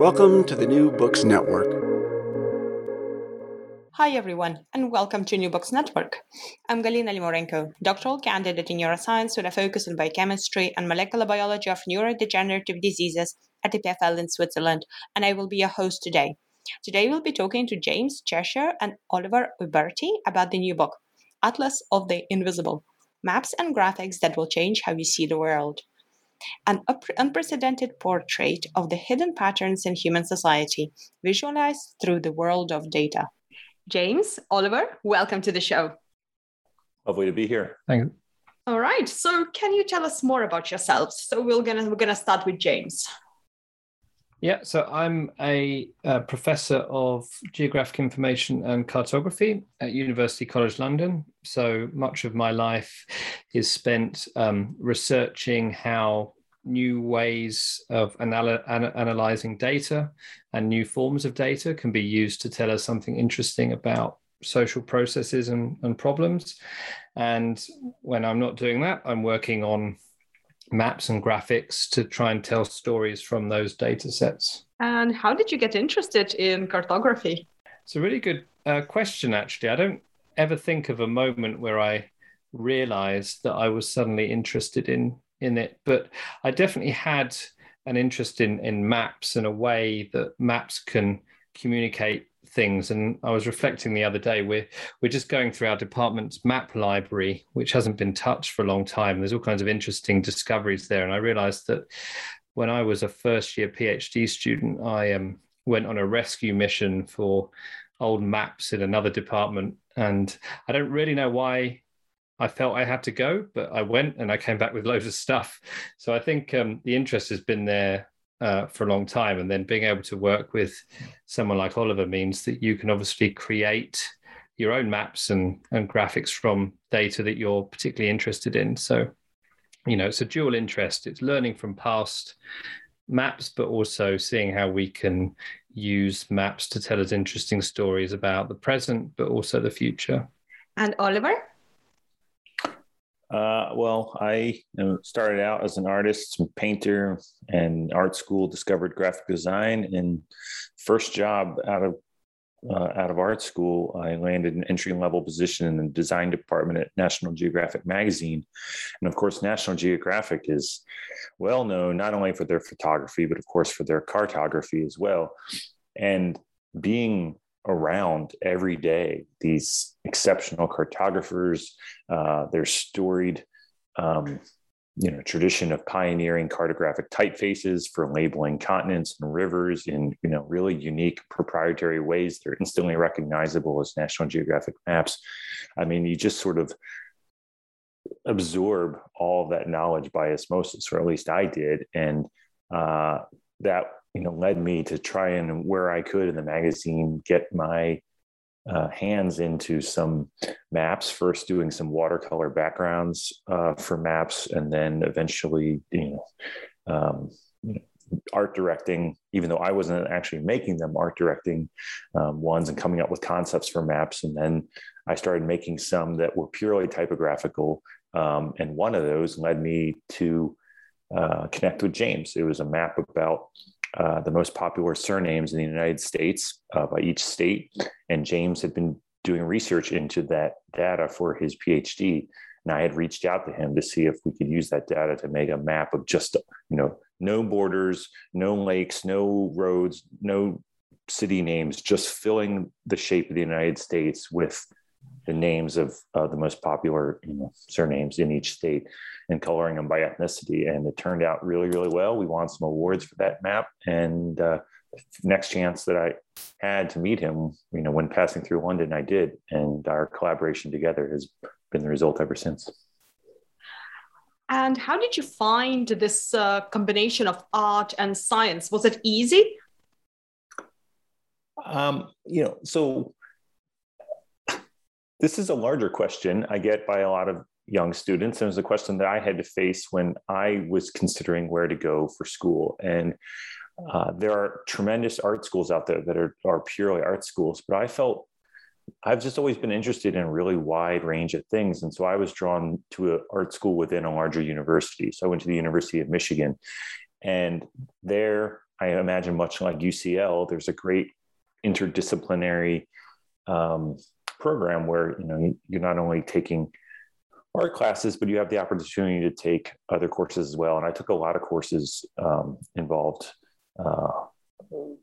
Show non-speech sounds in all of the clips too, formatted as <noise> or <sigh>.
Welcome to the New Books Network. Hi, everyone, and welcome to New Books Network. I'm Galina Limorenko, doctoral candidate in neuroscience with a focus on biochemistry and molecular biology of neurodegenerative diseases at EPFL in Switzerland, and I will be your host today. Today, we'll be talking to James Cheshire and Oliver Uberti about the new book, Atlas of the Invisible Maps and Graphics That Will Change How You See the World an unprecedented portrait of the hidden patterns in human society, visualized through the world of data. James, Oliver, welcome to the show. Lovely to be here. Thank you. All right. So, can you tell us more about yourselves? So, we're gonna we're gonna start with James. Yeah, so I'm a, a, professor of geographic information and cartography at University College London. So much of my life is spent um, researching how new ways of anal- an- analyzing data and new forms of data can be used to tell us something interesting about social processes and, and problems. And when I'm not doing that, I'm working on maps and graphics to try and tell stories from those data sets. And how did you get interested in cartography? It's a really good uh, question, actually. I don't ever think of a moment where I realized that I was suddenly interested in in it, but I definitely had an interest in in maps and a way that maps can communicate things. And i was reflecting the other day we're we're just going through our department's map library which hasn't been touched for a long time. There's all kinds of interesting discoveries there. And i realized that when i was a first year phd student i um, went on a rescue mission for old maps in another department. And i don't really know why I felt I had to go, but I went and I came back with loads of stuff. So I think um, the interest has been there uh, for a long time. And then being able to work with someone like Oliver means that you can obviously create your own maps and, and graphics from data that you're particularly interested in. So, you know, it's a dual interest. It's learning from past maps, but also seeing how we can use maps to tell us interesting stories about the present, but also the future. And Oliver? Uh, well, I started out as an artist, painter, and art school. Discovered graphic design, and first job out of uh, out of art school, I landed an entry level position in the design department at National Geographic magazine, and of course, National Geographic is well known not only for their photography, but of course for their cartography as well. And being around every day these exceptional cartographers uh, their storied um, you know tradition of pioneering cartographic typefaces for labeling continents and rivers in you know really unique proprietary ways they're instantly recognizable as national geographic maps. I mean you just sort of absorb all of that knowledge by osmosis or at least i did. And uh, that you know led me to try and where I could in the magazine get my uh, hands into some maps. First, doing some watercolor backgrounds uh, for maps, and then eventually, you know, um, you know, art directing. Even though I wasn't actually making them, art directing um, ones and coming up with concepts for maps, and then I started making some that were purely typographical. Um, and one of those led me to uh, connect with James. It was a map about uh, the most popular surnames in the United States uh, by each state. And James had been doing research into that data for his PhD. And I had reached out to him to see if we could use that data to make a map of just, you know, no borders, no lakes, no roads, no city names, just filling the shape of the United States with the names of uh, the most popular you know, surnames in each state and coloring them by ethnicity. And it turned out really, really well. We won some awards for that map. And uh, next chance that I had to meet him, you know, when passing through London, I did. And our collaboration together has been the result ever since. And how did you find this uh, combination of art and science? Was it easy Um, you know, so this is a larger question I get by a lot of young students. And it was a question that I had to face when I was considering where to go for school. And uh, there are tremendous art schools out there that are, are purely art schools, but I felt I've just always been interested in a really wide range of things. And so I was drawn to an art school within a larger university. So I went to the University of Michigan. And there, I imagine, much like UCL, there's a great interdisciplinary um, program where you know you're not only taking art classes, but you have the opportunity to take other courses as well. And I took a lot of courses um, involved uh,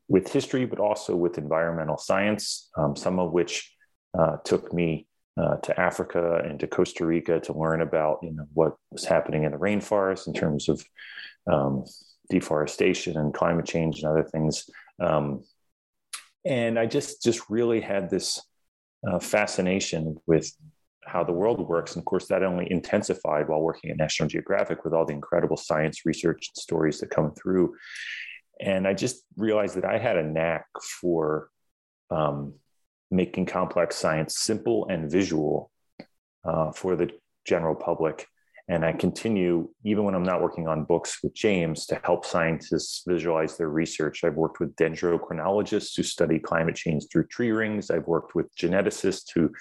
with history, but also with environmental science, um, some of which uh, took me uh, to Africa and to Costa Rica to learn about you know what was happening in the rainforest in terms of um, deforestation and climate change and other things. Um, and I just just really had this uh, fascination with how the world works. And of course, that only intensified while working at National Geographic with all the incredible science research stories that come through. And I just realized that I had a knack for um, making complex science simple and visual uh, for the general public. And I continue, even when I'm not working on books with James, to help scientists visualize their research. I've worked with dendrochronologists who study climate change through tree rings. I've worked with geneticists who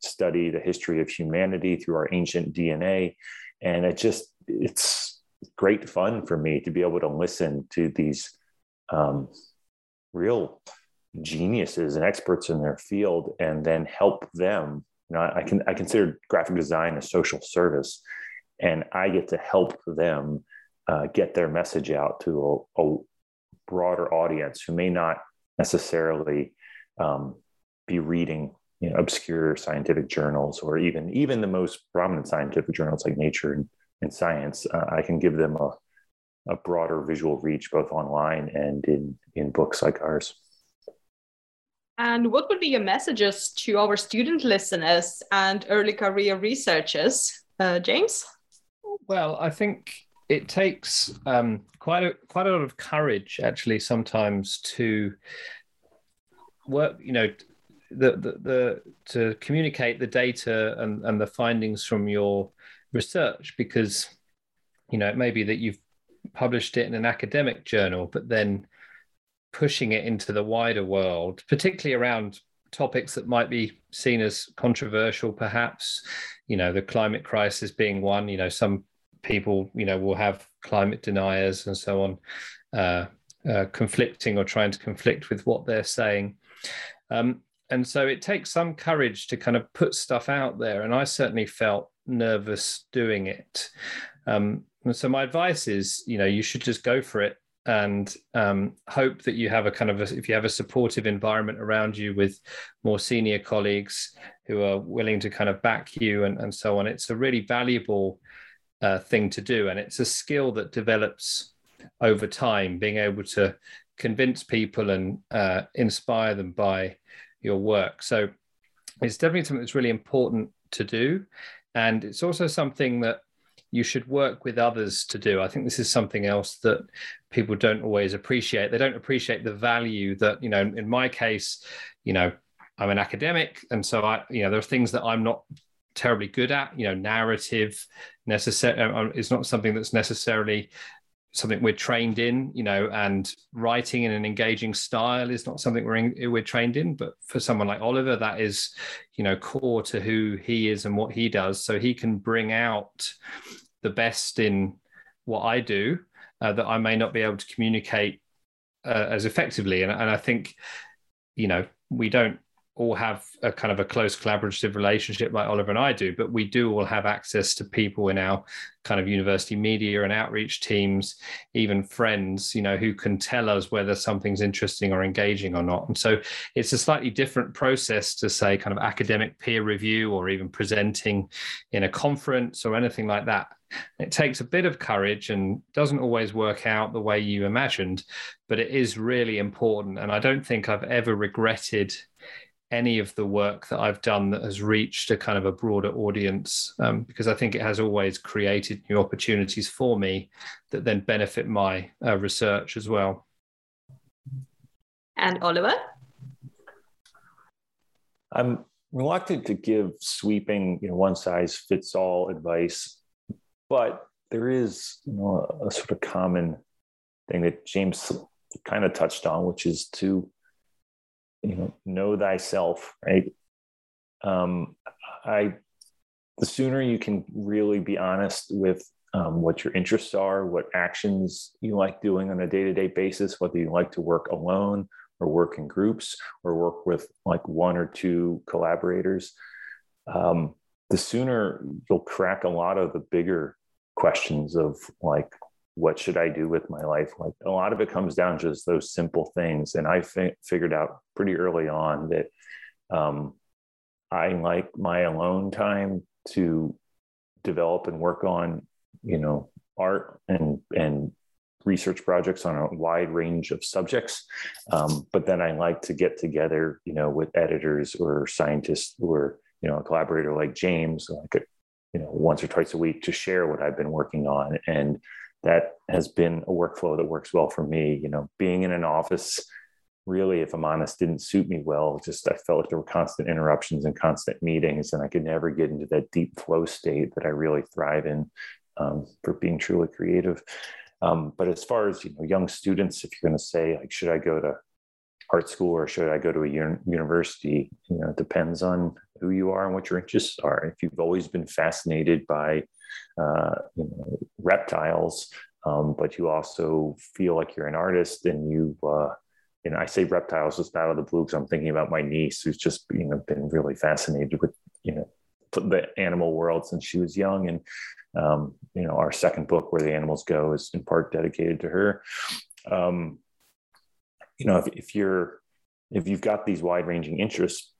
study the history of humanity through our ancient DNA. And it just, it's great fun for me to be able to listen to these um, real geniuses and experts in their field and then help them. You know, I can I consider graphic design a social service and I get to help them uh, get their message out to a, a, broader audience who may not necessarily um, be reading you know, obscure scientific journals or even even the most prominent scientific journals like Nature and, and Science. Uh, I can give them a, a broader visual reach both online and in in books like ours. And what would be your messages to our student listeners and early career researchers, uh, James? Well, I think it takes um, quite a quite a lot of courage, actually, sometimes to work. You know, the the, the to communicate the data and and the findings from your research, because you know it may be that you've published it in an academic journal, but then pushing it into the wider world, particularly around topics that might be seen as controversial, perhaps, you know, the climate crisis being one, you know, some people, you know, will have climate deniers and so on, uh, uh, conflicting or trying to conflict with what they're saying. Um, and so it takes some courage to kind of put stuff out there. And I certainly felt nervous doing it. Um, and so my advice is, you know, you should just go for it and um, hope that you have a kind of a, if you have a supportive environment around you with more senior colleagues who are willing to kind of back you and, and so on it's a really valuable uh, thing to do and it's a skill that develops over time being able to convince people and uh, inspire them by your work so it's definitely something that's really important to do and it's also something that you should work with others to do. I think this is something else that people don't always appreciate. They don't appreciate the value that, you know, in my case, you know, I'm an academic. And so I, you know, there are things that I'm not terribly good at, you know, narrative necessary uh, uh, is not something that's necessarily something we're trained in, you know, and writing in an engaging style is not something we're in, we're trained in. But for someone like Oliver, that is, you know, core to who he is and what he does. So he can bring out the best in what I do uh, that I may not be able to communicate uh, as effectively. And, and I think, you know, we don't all have a kind of a close collaborative relationship like Oliver and I do, but we do all have access to people in our kind of university media and outreach teams, even friends, you know, who can tell us whether something's interesting or engaging or not. And so it's a slightly different process to say kind of academic peer review or even presenting in a conference or anything like that. It takes a bit of courage and doesn't always work out the way you imagined, but it is really important. And I don't think I've ever regretted any of the work that I've done that has reached a kind of a broader audience, um, because I think it has always created new opportunities for me that then benefit my uh, research as well. And Oliver? I'm reluctant to give sweeping, you know, one size fits all advice, but there is, you know, a, a sort of common thing that James kind of touched on, which is to, you know, know thyself, right? Um, I, the sooner you can really be honest with um, what your interests are, what actions you like doing on a day to day basis, whether you like to work alone or work in groups or work with like one or two collaborators, um, the sooner you'll crack a lot of the bigger questions of like, what should I do with my life? Like a lot of it comes down to just those simple things. And I fi- figured out pretty early on that um, I like my alone time to develop and work on, you know, art and and research projects on a wide range of subjects. Um, but then I like to get together, you know, with editors or scientists or, you know, a collaborator like James, like, a, you know, once or twice a week to share what I've been working on. And that has been a workflow that works well for me. You know, being in an office, really, if I'm honest, didn't suit me well. Just I felt like there were constant interruptions and constant meetings, and I could never get into that deep flow state that I really thrive in um, for being truly creative. Um, but as far as you know, young students, if you're going to say like, should I go to art school or should I go to a un- university? You know, it depends on who you are and what your interests are. If you've always been fascinated by uh, you know, reptiles, um, but you also feel like you're an artist and you, uh, you know, I say reptiles just out of the blue because I'm thinking about my niece who's just, you know, been really fascinated with, you know, the animal world since she was young. And, um, you know, our second book, Where the Animals Go, is in part dedicated to her. Um, you know, if, if you're, if you've got these wide ranging interests,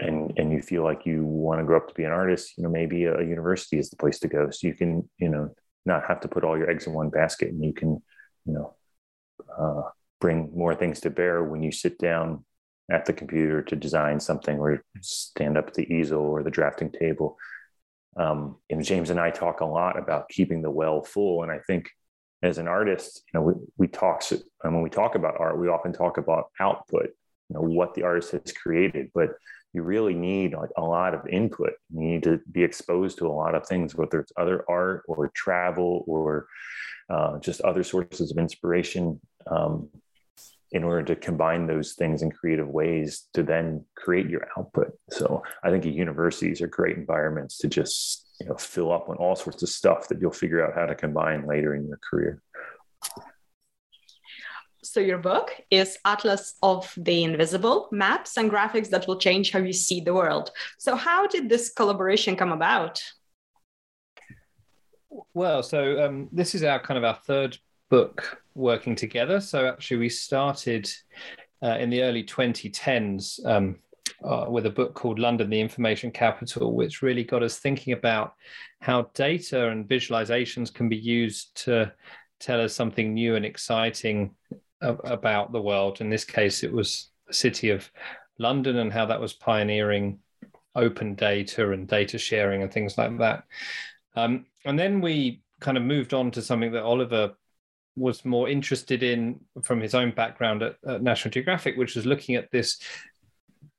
and and you feel like you want to grow up to be an artist you know maybe a, university is the place to go. So you can you know not have to put all your eggs in one basket and you can you know uh, bring more things to bear when you sit down at the computer to design something or stand up at the easel or the drafting table. Um, and james and i talk a lot about keeping the well full. And i think as an artist you know we, we talk and when we talk about art we often talk about output you know what the artist has created. But you really need like a lot of input. You need to be exposed to a lot of things, whether it's other art or travel or uh, just other sources of inspiration, um, in order to combine those things in creative ways to then create your output. So I think universities are great environments to just you know fill up on all sorts of stuff that you'll figure out how to combine later in your career. So, your book is Atlas of the Invisible Maps and Graphics that will change how you see the world. So, how did this collaboration come about? Well, so um, this is our kind of our third book working together. So, actually, we started uh, in the early 2010s um, uh, with a book called London, the Information Capital, which really got us thinking about how data and visualizations can be used to tell us something new and exciting about the world. In this case, it was the city of London and how that was pioneering open data and data sharing and things like that. Um, and then we kind of moved on to something that Oliver was more interested in from his own background at, at National Geographic, which was looking at this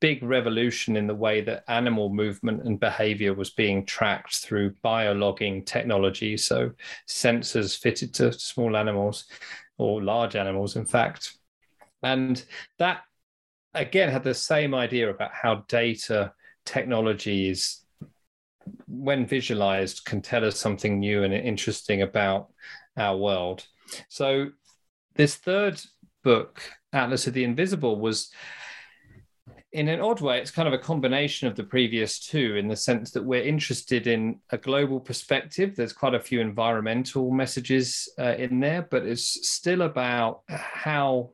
big revolution in the way that animal movement and behavior was being tracked through biologging technology. So, sensors fitted to small animals or large animals, in fact. And that, again, had the same idea about how data technologies, when visualized, can tell us something new and interesting about our world. So, this third book, Atlas of the Invisible, was in an odd way, it's kind of a combination of the previous two in the sense that we're interested in a global perspective. There's quite a few environmental messages uh, in there, but it's still about how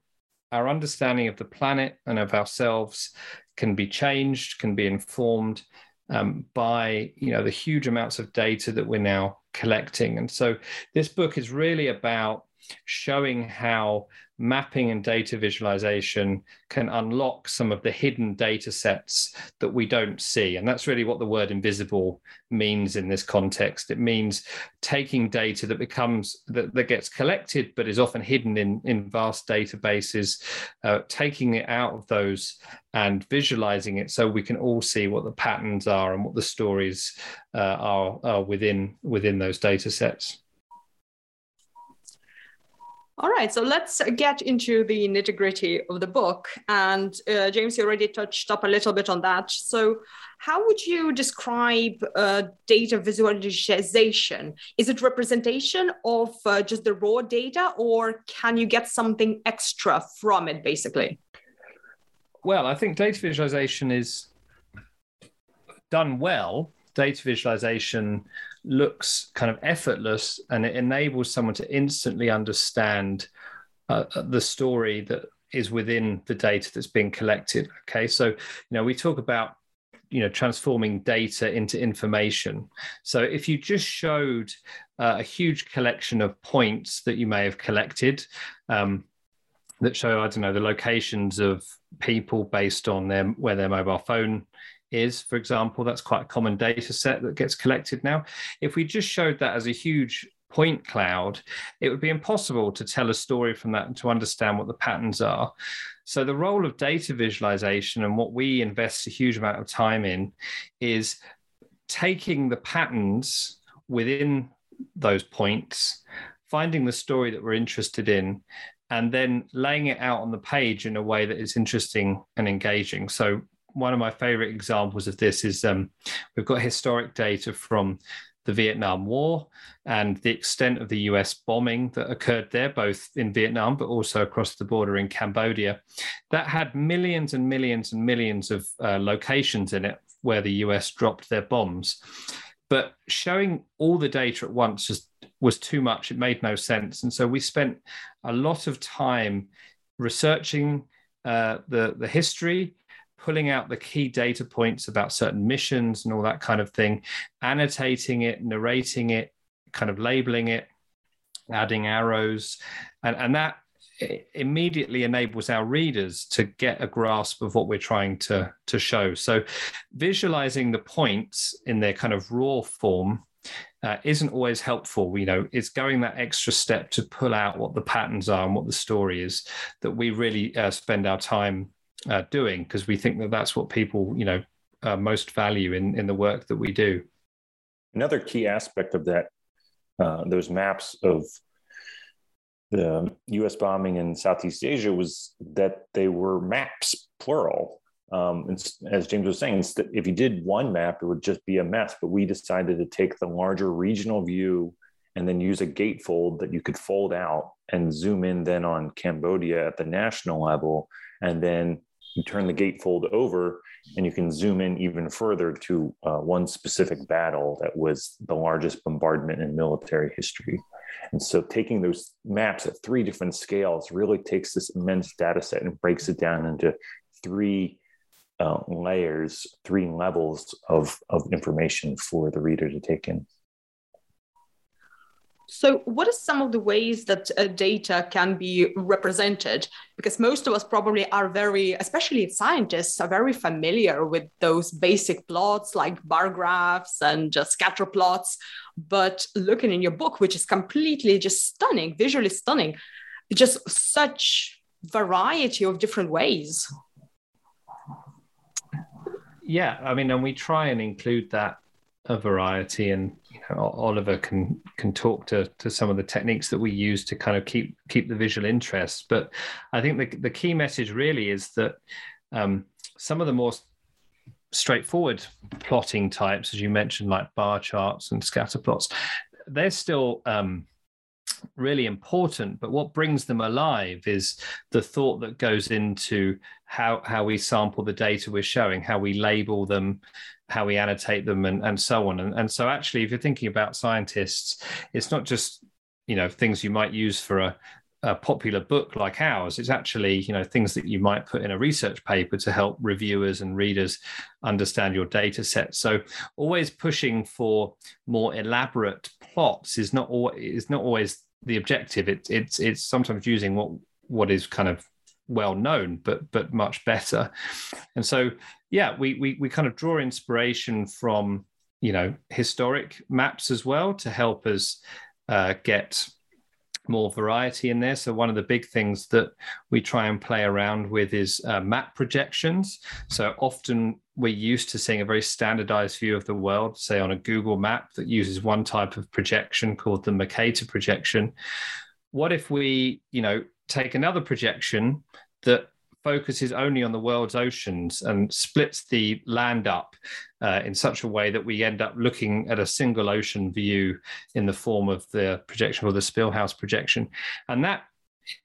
our understanding of the planet and of ourselves can be changed, can be informed um, by you know the huge amounts of data that we're now collecting. And so this book is really about showing how mapping and data visualization can unlock some of the hidden data sets that we don't see. And that's really what the word invisible means in this context. It means taking data that becomes that, that gets collected but is often hidden in, in vast databases, uh, taking it out of those and visualizing it so we can all see what the patterns are and what the stories uh, are, are within within those data sets. All right, so let's get into the nitty gritty of the book. And uh, James, you already touched up a little bit on that. So, how would you describe uh, data visualization? Is it representation of uh, just the raw data, or can you get something extra from it, basically? Well, I think data visualization is done well. Data visualization looks kind of effortless and it enables someone to instantly understand uh, uh, the story that is within the data that's being collected okay? So you know we talk about you know transforming data into information. So if you just showed uh, a huge collection of points that you may have collected um, that show i don't know the locations of people based on them where their mobile phone is, for example, that's quite a common data set that gets collected now. If we just showed that as a huge point cloud, it would be impossible to tell a story from that and to understand what the patterns are. So, the role of data visualization and what we invest a huge amount of time in is taking the patterns within those points, finding the story that we're interested in, and then laying it out on the page in a way that is interesting and engaging. So, one of my favorite examples of this is um, we've got historic data from the Vietnam War and the extent of the US bombing that occurred there, both in Vietnam but also across the border in Cambodia. That had millions and millions and millions of uh, locations in it where the US dropped their bombs. But showing all the data at once just was too much. It made no sense. And so we spent a lot of time researching uh, the, the history, pulling out the key data points about certain missions and all that kind of thing, annotating it, narrating it, kind of labeling it, adding arrows, and, and that immediately enables our readers to get a grasp of what we're trying to, to show. So visualizing the points in their kind of raw form uh, isn't always helpful. You know, it's going that extra step to pull out what the patterns are and what the story is that we really uh, spend our time uh, doing because we think that that's what people you know uh, most value in in the work that we do. Another key aspect of that uh, those maps of the us bombing in southeast asia was that they were maps plural. Um, as james was saying if you did one map it would just be a mess but we decided to take the larger regional view and then use a gatefold that you could fold out and zoom in then on cambodia at the national level and then you turn the gatefold over and you can zoom in even further to uh, one specific battle that was the largest bombardment in military history. And so taking those maps at three different scales really takes this immense data set and breaks it down into three uh, layers, three levels of, of information for the reader to take in. So, what are some of the ways that uh, data can be represented? Because most of us probably are very, especially scientists, are very familiar with those basic plots like bar graphs and just scatter plots. But looking in your book, which is completely just stunning, visually stunning, just such variety of different ways. Yeah, I mean, and we try and include that a variety and you know, Oliver can can talk to to some of the techniques that we use to kind of keep keep the visual interest. But I think the, the key message really is that um, some of the more straightforward plotting types as you mentioned like bar charts and scatter plots they're still um, really important but what brings them alive is the thought that goes into how how we sample the data we're showing how we label them how we annotate them and, and so on. And, and so actually if you're thinking about scientists it's not just you know things you might use for a, a popular book like ours. It's actually you know things that you might put in a research paper to help reviewers and readers understand your data set. So always pushing for more elaborate plots is not always is not always the objective it, it's it's sometimes using what what is kind of well known, but but much better. And so, yeah, we we we kind of draw inspiration from you know historic maps as well to help us uh, get more variety in there. So one of the big things that we try and play around with is uh, map projections. So often we're used to seeing a very standardized view of the world, say on a Google map that uses one type of projection called the Mercator projection. What if we, you know, take another projection that focuses only on the world's oceans and splits the land up uh, in such a way that we end up looking at a single ocean view in the form of the projection or the Spilhaus projection. And that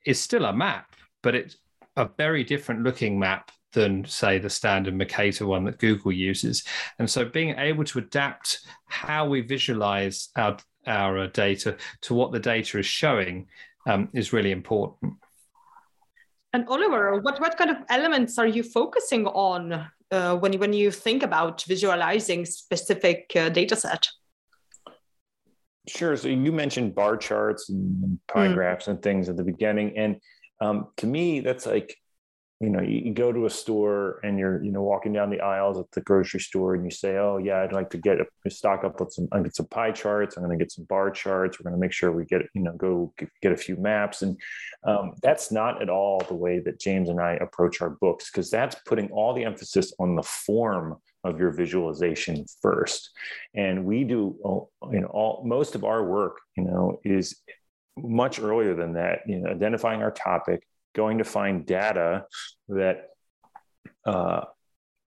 is still a map, but it's a very different looking map than say the standard Mercator one that Google uses. And so being able to adapt how we visualize our, our uh, data to what the data is showing um, is really important. And Oliver, what, what kind of elements are you focusing on uh, when, you, when you think about visualizing specific uh, data set? Sure. So you mentioned bar charts and pie mm. graphs and things at the beginning. And um, to me, that's like you know you, go to a store and you're you know walking down the aisles at the grocery store and you say oh yeah i'd like to get a stock up with some i get some pie charts. I'm going to get some bar charts. We're going to make sure we get you know go get a few maps. And um, that's not at all the way that james and i approach our books because that's putting all the emphasis on the form of your visualization first. And we do you know all most of our work you know is much earlier than that you know identifying our topic going to find data that uh,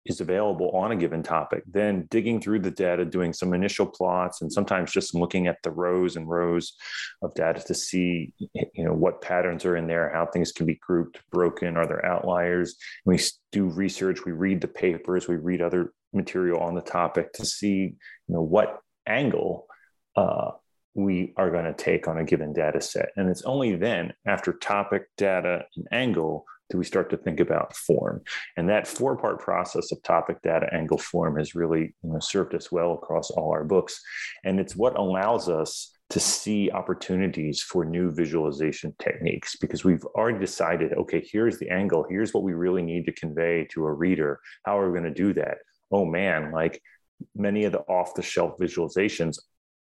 is available on a given topic, then digging through the data, doing some initial plots, and sometimes just looking at the rows and rows of data to see, you know, what patterns are in there, how things can be grouped, broken, are there outliers? We do research, we read the papers, we read other material on the topic to see, you know, what angle uh, we are going to take on a given data set. And it's only then, after topic, data, and angle, do we start to think about form. And that four part process of topic, data, angle, form has really you know, served us well across all our books. And it's what allows us to see opportunities for new visualization techniques because we've already decided okay, here's the angle, here's what we really need to convey to a reader. How are we going to do that? Oh man, like many of the off the shelf visualizations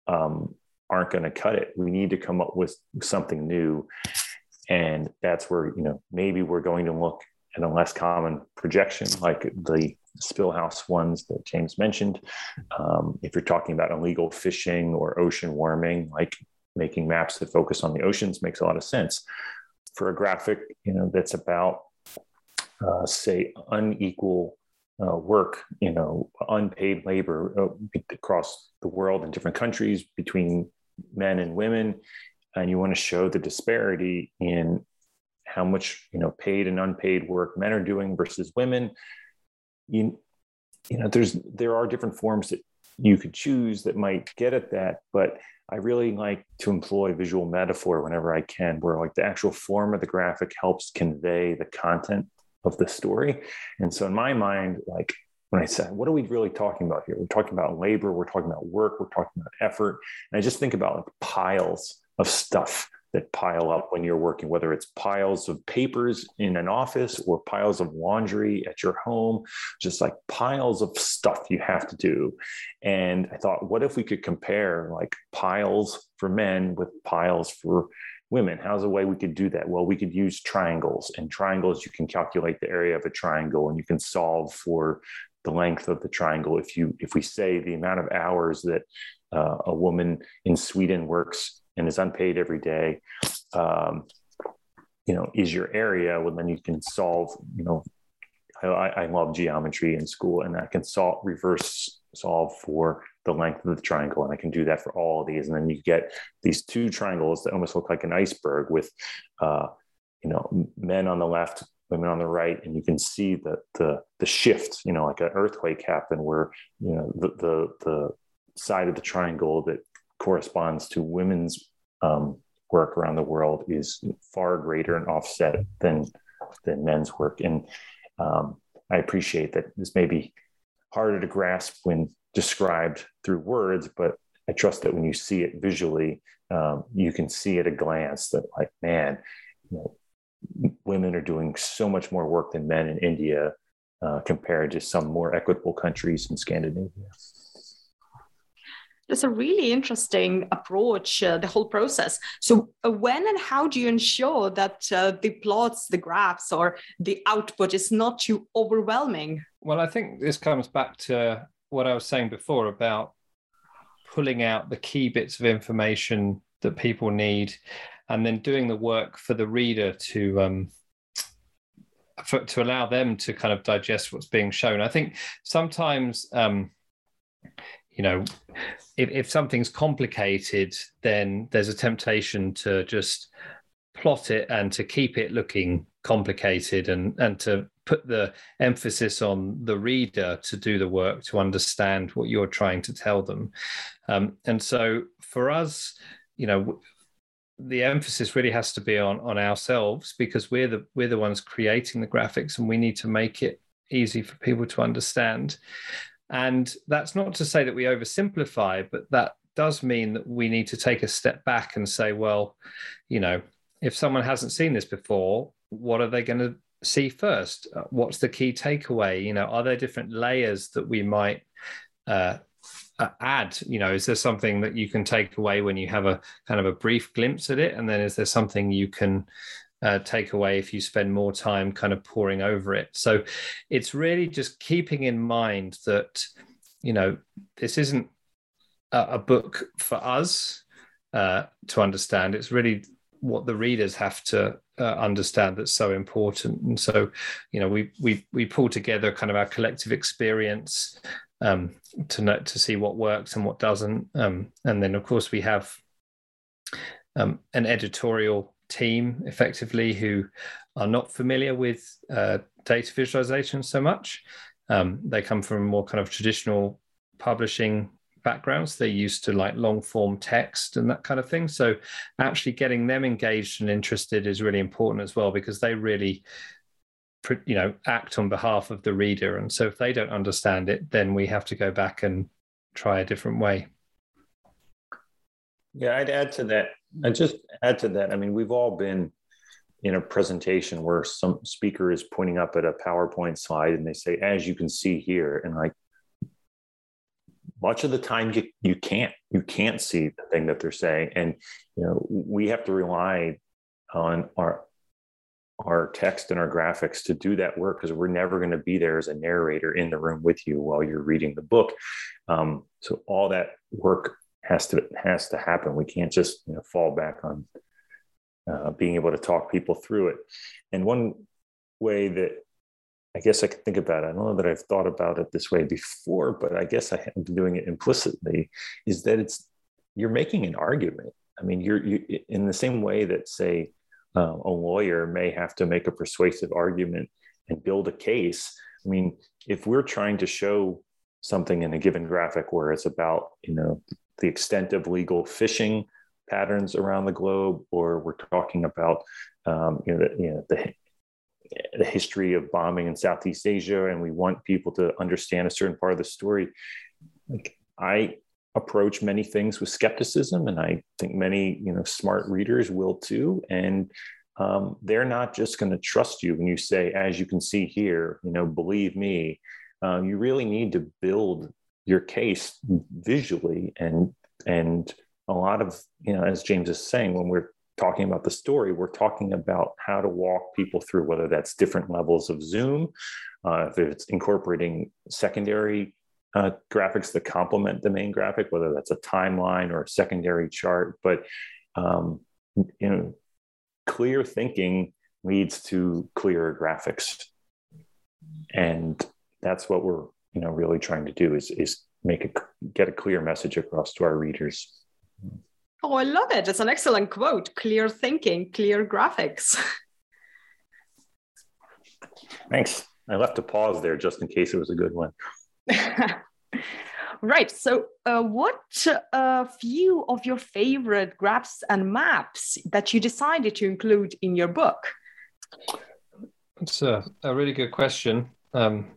um, aren't going to cut it. We need to come up with something new. And that's where, you know, maybe we're going to look at a less common projection like the Spilhaus ones that James mentioned. Um, if you're talking about illegal fishing or ocean warming, like making maps that focus on the oceans makes a lot of sense. For a graphic, you know, that's about, uh, say, unequal uh, work, you know, unpaid labor uh, across the world in different countries between men and women and you want to show the disparity in how much you know paid and unpaid work men are doing versus women. You you know there's there are different forms that you could choose that might get at that but i really like to employ visual metaphor whenever i can where like the actual form of the graphic helps convey the content of the story. And so in my mind like when I said, what are we really talking about here? We're talking about labor, we're talking about work, we're talking about effort. And I just think about like piles of stuff that pile up when you're working, whether it's piles of papers in an office or piles of laundry at your home, just like piles of stuff you have to do. And I thought, what if we could compare like piles for men with piles for women. How's a way we could do that? Well, we could use triangles, and triangles, you can calculate the area of a triangle and you can solve for the length of the triangle. If you if we say the amount of hours that uh, a woman in Sweden works and is unpaid every day, um, you know, is your area. Well, then you can solve. You know, I, I love geometry in school, and I can solve reverse solve for the length of the triangle, and I can do that for all of these. And then you get these two triangles that almost look like an iceberg with, uh, you know, men on the left, women on the right, and you can see that the the shift, you know, like an earthquake happened where you know the the, the side of the triangle that corresponds to women's um, work around the world is far greater and offset than than men's work. And um, I appreciate that this may be harder to grasp when described through words, but I trust that when you see it visually, um, you can see at a glance that, like, man, you know, women are doing so much more work than men in India uh, compared to some more equitable countries in Scandinavia. That's a really interesting approach, uh, the whole process. So, uh, when and how do you ensure that uh, the plots, the graphs, or the output is not too overwhelming? Well, I think this comes back to what I was saying before about pulling out the key bits of information that people need and then doing the work for the reader to um, for, to allow them to kind of digest what's being shown. I think sometimes, um, you know, if, if something's complicated, then there's a temptation to just plot it and to keep it looking complicated and and to put the emphasis on the reader to do the work to understand what you're trying to tell them um, and so for us you know the emphasis really has to be on on ourselves because we're the we're the ones creating the graphics and we need to make it easy for people to understand. And that's not to say that we oversimplify but that does mean that we need to take a step back and say well you know if someone hasn't seen this before what are they going to see first? Uh, what's the key takeaway? You know are there different layers that we might uh, uh, add you know is there something that you can take away when you have a kind of a brief glimpse at it? And then is there something you can uh, take away if you spend more time kind of poring over it? So it's really just keeping in mind that you know this isn't a, a book for us uh, to understand. It's really what the readers have to uh, understand that's so important. And so you know we we we pull together kind of our collective experience um, to know to see what works and what doesn't. Um, and then of course we have um, an editorial team effectively who are not familiar with uh, data visualization so much. Um, they come from more kind of traditional publishing backgrounds. They're used to like long form text and that kind of thing. So actually getting them engaged and interested is really important as well because they really you know act on behalf of the reader. And so if they don't understand it then we have to go back and try a different way. Yeah i'd add to that. I just add to that. I mean we've all been in a presentation where some speaker is pointing up at a powerpoint slide and they say as you can see here and like much of the time you, you can't you can't see the thing that they're saying. And you know we have to rely on our our text and our graphics to do that work because we're never going to be there as a narrator in the room with you while you're reading the book. Um, so all that work has to has to happen. We can't just you know fall back on uh, being able to talk people through it. And one way that I guess I can think about it, I don't know that I've thought about it this way before, but I guess I have been doing it implicitly, is that it's you're making an argument. I mean, you're you, in the same way that say uh, a lawyer may have to make a persuasive argument and build a case. I mean, if we're trying to show something in a given graphic where it's about, you know, the extent of legal fishing patterns around the globe, or we're talking about, um, you know, the, you know, the the history of bombing in Southeast Asia, and we want people to understand a certain part of the story. Like I approach many things with skepticism, and I think many you know smart readers will too. And um, they're not just going to trust you when you say, as you can see here, you know, believe me. Um, you really need to build your case visually, and and a lot of you know, as James is saying, when we're talking about the story, we're talking about how to walk people through, whether that's different levels of zoom, uh, if it's incorporating secondary uh, graphics that complement the main graphic, whether that's a timeline or a secondary chart. But um, you know, clear thinking leads to clearer graphics, and that's what we're you know really trying to do is is make a get a clear message across to our readers. Oh, I love it! It's an excellent quote. Clear thinking, clear graphics. Thanks. I left a pause there just in case it was a good one. <laughs> right. So, uh, what uh, few of your favorite graphs and maps that you decided to include in your book? It's a, a really good question. Um,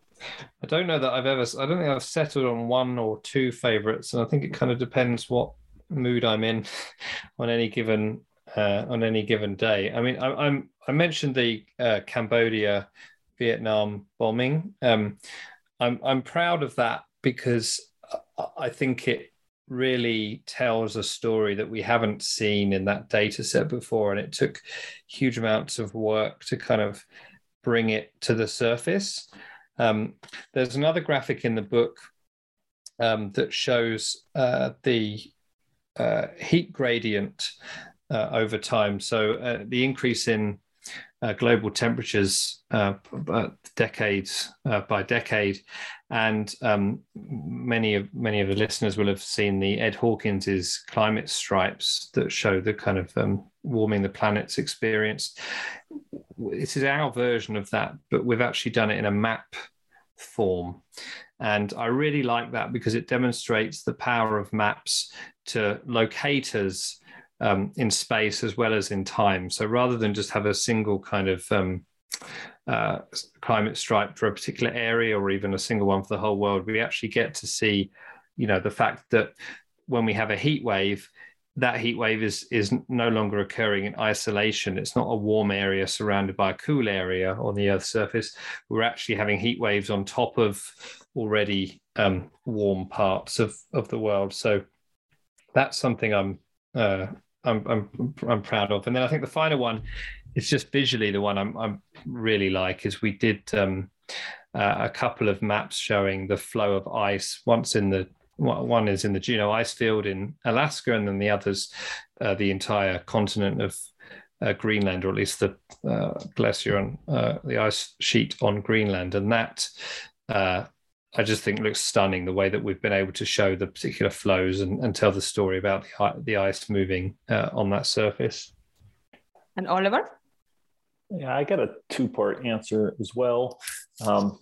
I don't know that I've ever. I don't think I've settled on one or two favorites, and I think it kind of depends what mood I'm in <laughs> on any given uh, on any given day. I mean, I, am I mentioned the uh, Cambodia, Vietnam bombing. Um, I'm I'm proud of that because I think it really tells a story that we haven't seen in that data set before, and it took huge amounts of work to kind of bring it to the surface. Um, there's another graphic in the book um, that shows uh, the uh, heat gradient uh, over time. So uh, the increase in uh, global temperatures uh, decades by decade, and um, many of many of the listeners will have seen the Ed Hawkins's climate stripes that show the kind of um, warming the planet's experience. This is our version of that, but we've actually done it in a map form. And I really like that because it demonstrates the power of maps to locate us um, in space as well as in time. So rather than just have a single kind of um, uh, climate stripe for a particular area or even a single one for the whole world, we actually get to see, you know, the fact that when we have a heat wave, that heat wave is is no longer occurring in isolation. It's not a warm area surrounded by a cool area on the Earth's surface. We're actually having heat waves on top of already um, warm parts of of the world. So that's something I'm uh, I'm, I'm I'm proud of. And then I think the final one is just visually the one I'm I'm really like is we did um, uh, a couple of maps showing the flow of ice once in the one is in the Juneau ice field in Alaska, and then the others, uh, the entire continent of uh, Greenland, or at least the uh, glacier on uh, the ice sheet on Greenland. And that uh, I just think looks stunning the way that we've been able to show the particular flows and, and tell the story about the, the ice moving uh, on that surface. And Oliver? Yeah, I got a two part answer as well. Um,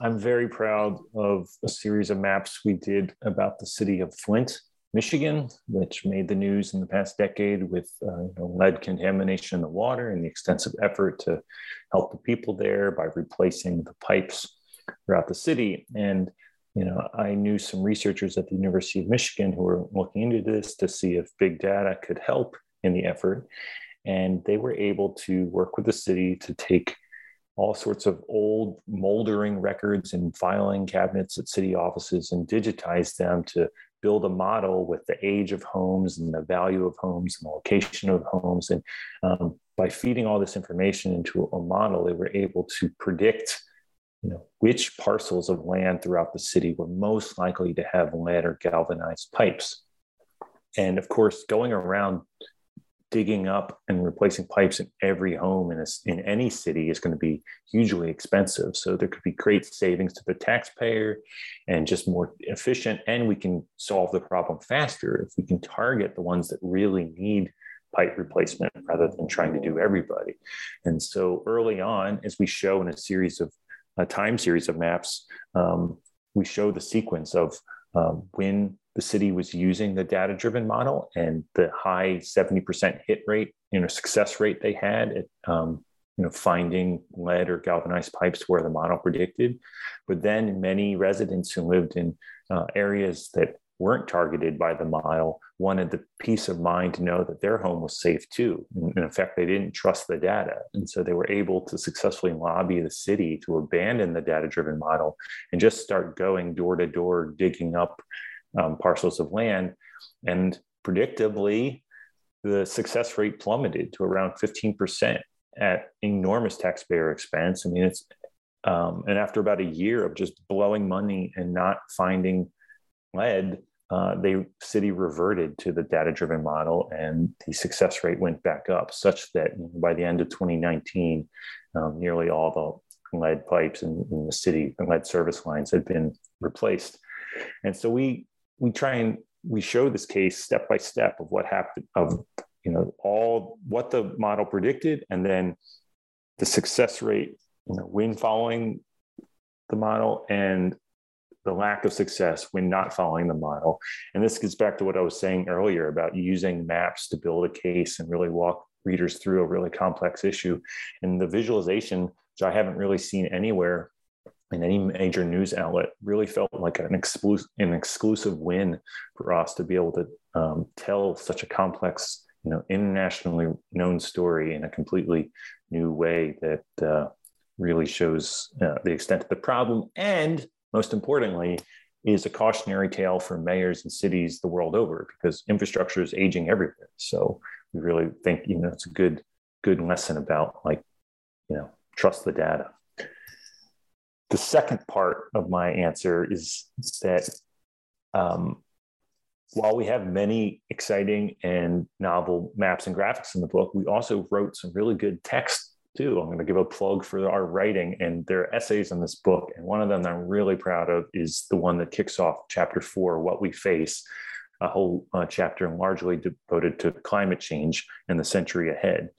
I'm very proud of a series of maps we did about the city of Flint, Michigan, which made the news in the past decade with uh, you know, lead contamination in the water and the extensive effort to help the people there by replacing the pipes throughout the city. And you know, I knew some researchers at the University of Michigan who were looking into this to see if big data could help in the effort. And they were able to work with the city to take all sorts of old moldering records and filing cabinets at city offices and digitize them to build a model with the age of homes and the value of homes and the location of homes. And um, by feeding all this information into a model, they were able to predict you know, which parcels of land throughout the city were most likely to have lead or galvanized pipes. And of course, going around digging up and replacing pipes in every home in, a, in any city is going to be hugely expensive. So there could be great savings to the taxpayer and just more efficient. And we can solve the problem faster if we can target the ones that really need pipe replacement rather than trying to do everybody. And so early on, as we show in a series of a time series of maps, um, we show the sequence of um, when the city was using the data driven model and the high 70% hit rate, you know, success rate they had at, um, you know, finding lead or galvanized pipes where the model predicted. But then many residents who lived in uh, areas that weren't targeted by the model wanted the peace of mind to know that their home was safe too. In effect, they didn't trust the data. And so they were able to successfully lobby the city to abandon the data driven model and just start going door to door, digging up um, parcels of land. And predictably, the success rate plummeted to around 15% at enormous taxpayer expense. I mean, it's, um, and after about a year of just blowing money and not finding lead, uh, the city reverted to the data driven model and the success rate went back up, such that by the end of 2019, um, nearly all the lead pipes in, in the city and lead service lines had been replaced. And so we we try and we show this case step by step of what happened of you know all what the model predicted and then the success rate you know when following the model and the lack of success when not following the model. And this gets back to what i was saying earlier about using maps to build a case and really walk readers through a really complex issue. And the visualization which i haven't really seen anywhere in any major news outlet really felt like an exclusive an exclusive win for us to be able to um, tell such a complex you know internationally known story in a completely new way that uh, really shows uh, the extent of the problem and most importantly is a cautionary tale for mayors and cities the world over because infrastructure is aging everywhere. So we really think you know it's a good good lesson about like you know trust the data. The second part of my answer is that um, while we have many exciting and novel maps and graphics in the book, we also wrote some really good text too. I'm going to give a plug for our writing and there are essays in this book. And one of them that I'm really proud of is the one that kicks off chapter four, What We Face, a whole uh, chapter largely devoted to climate change and the century ahead.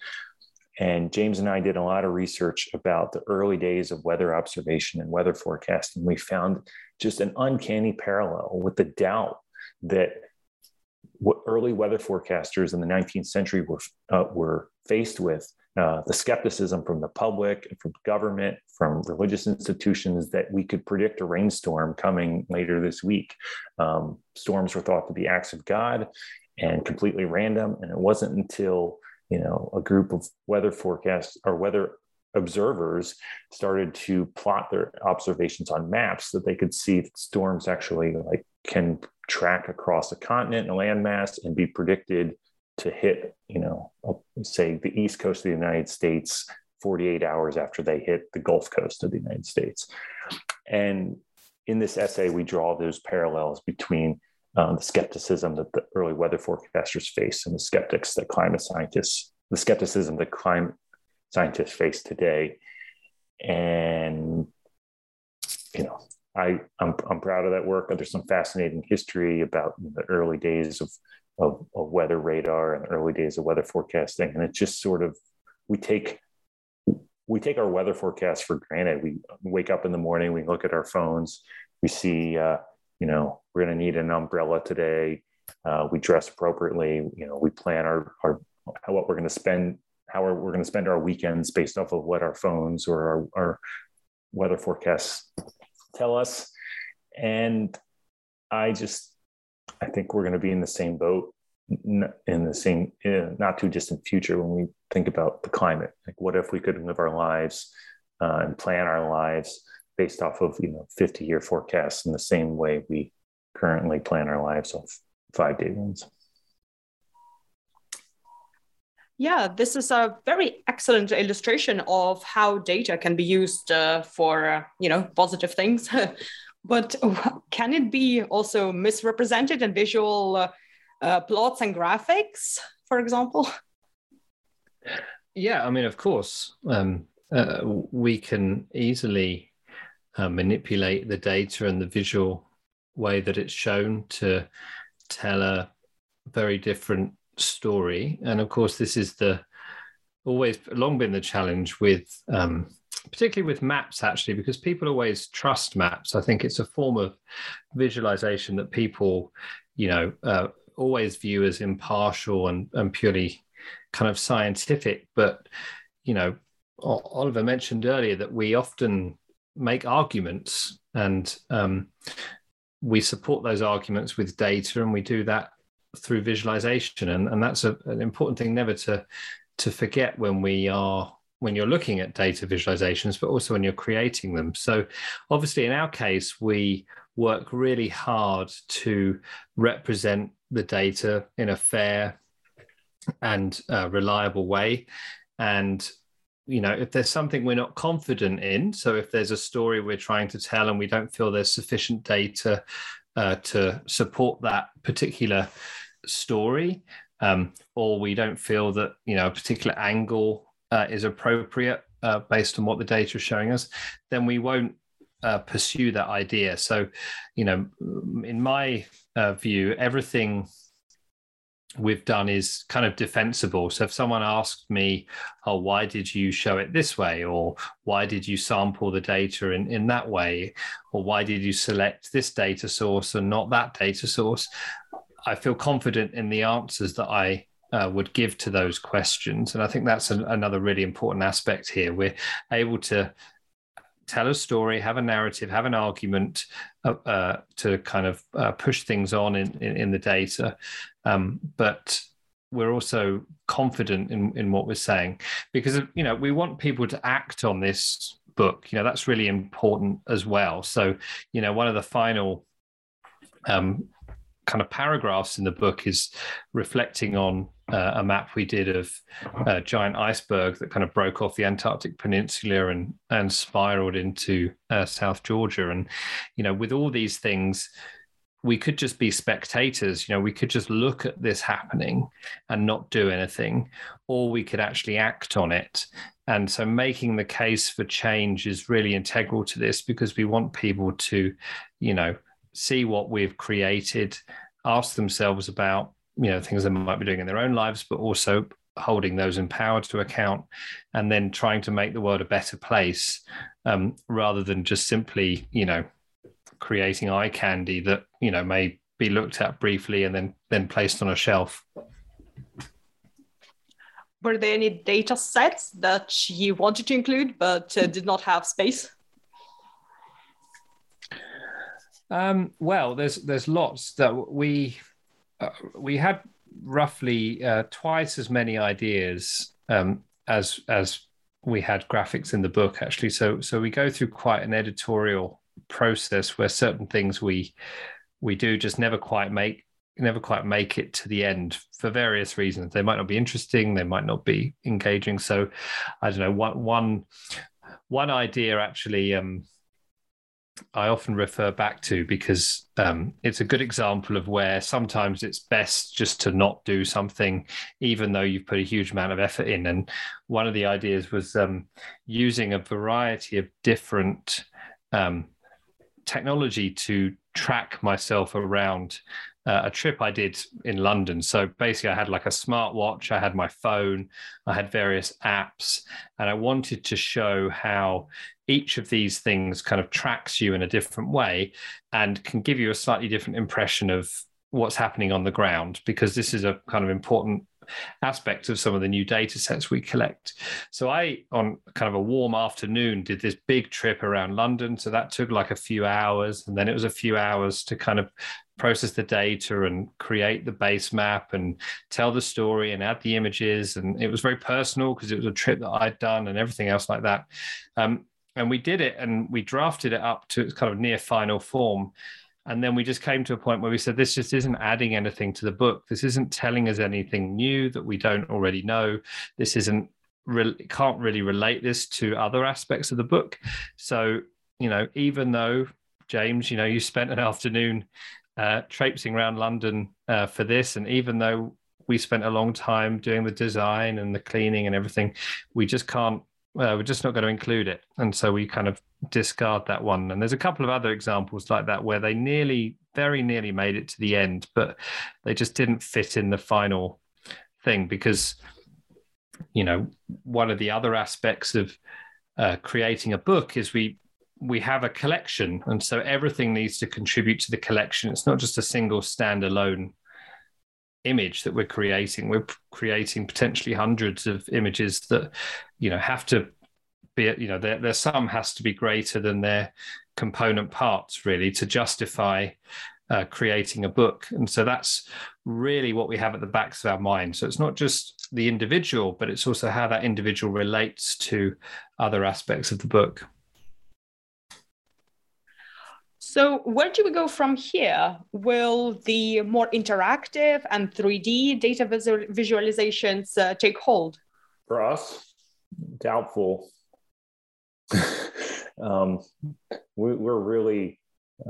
And James and I did a lot of research about the early days of weather observation and weather forecasting. We found just an uncanny parallel with the doubt that what early weather forecasters in the 19th century were, uh, were faced with uh, the skepticism from the public and from government, from religious institutions that we could predict a rainstorm coming later this week. Um, storms were thought to be acts of God and completely random. And it wasn't until you know a group of weather forecasts or weather observers started to plot their observations on maps that they could see that storms actually like can track across a continent a landmass and be predicted to hit you know say the east coast of the united states 48 hours after they hit the gulf coast of the united states and in this essay we draw those parallels between um, the skepticism that the early weather forecasters face and the skeptics that climate scientists the skepticism that climate scientists face today and you know I I'm, I'm proud of that work. There's some fascinating history about the early days of, of, of weather radar and the early days of weather forecasting, and it's just sort of we take we take our weather forecast for granted. We wake up in the morning, we look at our phones, we see uh, you know we're going to need an umbrella today. Uh, we dress appropriately. You know we plan our our what we're going to spend how we're, we're going to spend our weekends based off of what our phones or our, our weather forecasts tell us. And I just, I think we're going to be in the same boat in the same in not too distant future when we think about the climate. Like, what if we could live our lives uh, and plan our lives based off of you know 50 year forecasts in the same way we currently plan our lives off five day ones? Yeah, this is a very excellent illustration of how data can be used uh, for, uh, you know, positive things. <laughs> but <laughs> can it be also misrepresented in visual uh, uh, plots and graphics, for example? Yeah, I mean, of course, um, uh, we can easily uh, manipulate the data and the visual way that it's shown to tell a very different story. And of course, this is the always long been the challenge with um, particularly with maps actually because people always trust maps. I think it's a form of visualization that people you know uh, always view as impartial and, and purely kind of scientific. But you know oliver mentioned earlier that we often make arguments and um, we support those arguments with data and we do that through visualization. And, and that's a, an important thing never to to forget when we are when you're looking at data visualizations but also when you're creating them. So obviously in our case we work really hard to represent the data in a fair and uh, reliable way. And you know if there's something we're not confident in so if there's a story we're trying to tell and we don't feel there's sufficient data uh, to support that particular story, um, or we don't feel that you know a particular angle uh, is appropriate uh, based on what the data is showing us, then we won't uh, pursue that idea. So, you know, in my uh, view, everything we've done is kind of defensible. So if someone asked me, oh, why did you show it this way? Or why did you sample the data in, in that way? Or why did you select this data source and not that data source? I feel confident in the answers that I uh, would give to those questions. And I think that's an, another really important aspect here. We're able to tell a story, have a narrative, have an argument uh, uh, to kind of uh, push things on in, in, in the data. Um, but we're also confident in in what we're saying because you know we want people to act on this book you know that's really important as well so you know one of the final um, kind of paragraphs in the book is reflecting on uh, a map we did of a giant iceberg that kind of broke off the Antarctic Peninsula and and spiraled into uh, South Georgia. And you know, with all these things, we could just be spectators. You know, we could just look at this happening and not do anything, or we could actually act on it. And so, making the case for change is really integral to this because we want people to, you know, see what we've created, ask themselves about you know things they might be doing in their own lives, but also holding those in power to account, and then trying to make the world a better place um, rather than just simply you know creating eye candy that you know may be looked at briefly and then then placed on a shelf. Were there any data sets that you wanted to include but uh, did not have space? Um, well, there's there's lots that we we had roughly uh, twice as many ideas um, as as we had graphics in the book actually. So so we go through quite an editorial process where certain things we we do just never quite make never quite make it to the end for various reasons. They might not be interesting, they might not be engaging. So I don't know one one one idea actually um, I often refer back to because um, it's a good example of where sometimes it's best just to not do something, even though you've put a huge amount of effort in. And one of the ideas was um, using a variety of different um, technology to track myself around uh, a trip I did in London. So basically, I had like a smartwatch, I had my phone, I had various apps, and I wanted to show how each of these things kind of tracks you in a different way and can give you a slightly different impression of what's happening on the ground because this is a kind of important aspect of some of the new data sets we collect. So I, on kind of a warm afternoon, did this big trip around London. So that took like a few hours, and then it was a few hours to kind of process the data and create the base map and tell the story and add the images. And it was very personal because it was a trip that I'd done and everything else like that. Um, and we did it and we drafted it up to its kind of near final form. And then we just came to a point where we said, this just isn't adding anything to the book. This isn't telling us anything new that we don't already know. This isn't really, can't really relate this to other aspects of the book. So, you know, even though James, you know, you spent an <laughs> afternoon uh, traipsing around London uh, for this, and even though we spent a long time doing the design and the cleaning and everything, we just can't. Uh, we're just not going to include it, and so we kind of discard that one. And there's a couple of other examples like that where they nearly, very nearly made it to the end, but they just didn't fit in the final thing because, you know, one of the other aspects of uh, creating a book is we we have a collection, and so everything needs to contribute to the collection. It's not just a single standalone image that we're creating. We're creating potentially hundreds of images that, you know, have to be, you know, their, their sum has to be greater than their component parts, really, to justify uh, creating a book. And so that's really what we have at the backs of our mind. So it's not just the individual, but it's also how that individual relates to other aspects of the book. So where do we go from here? Will the more interactive and 3D data visual- visualizations uh, take hold? For us, doubtful. <laughs> um, we, are really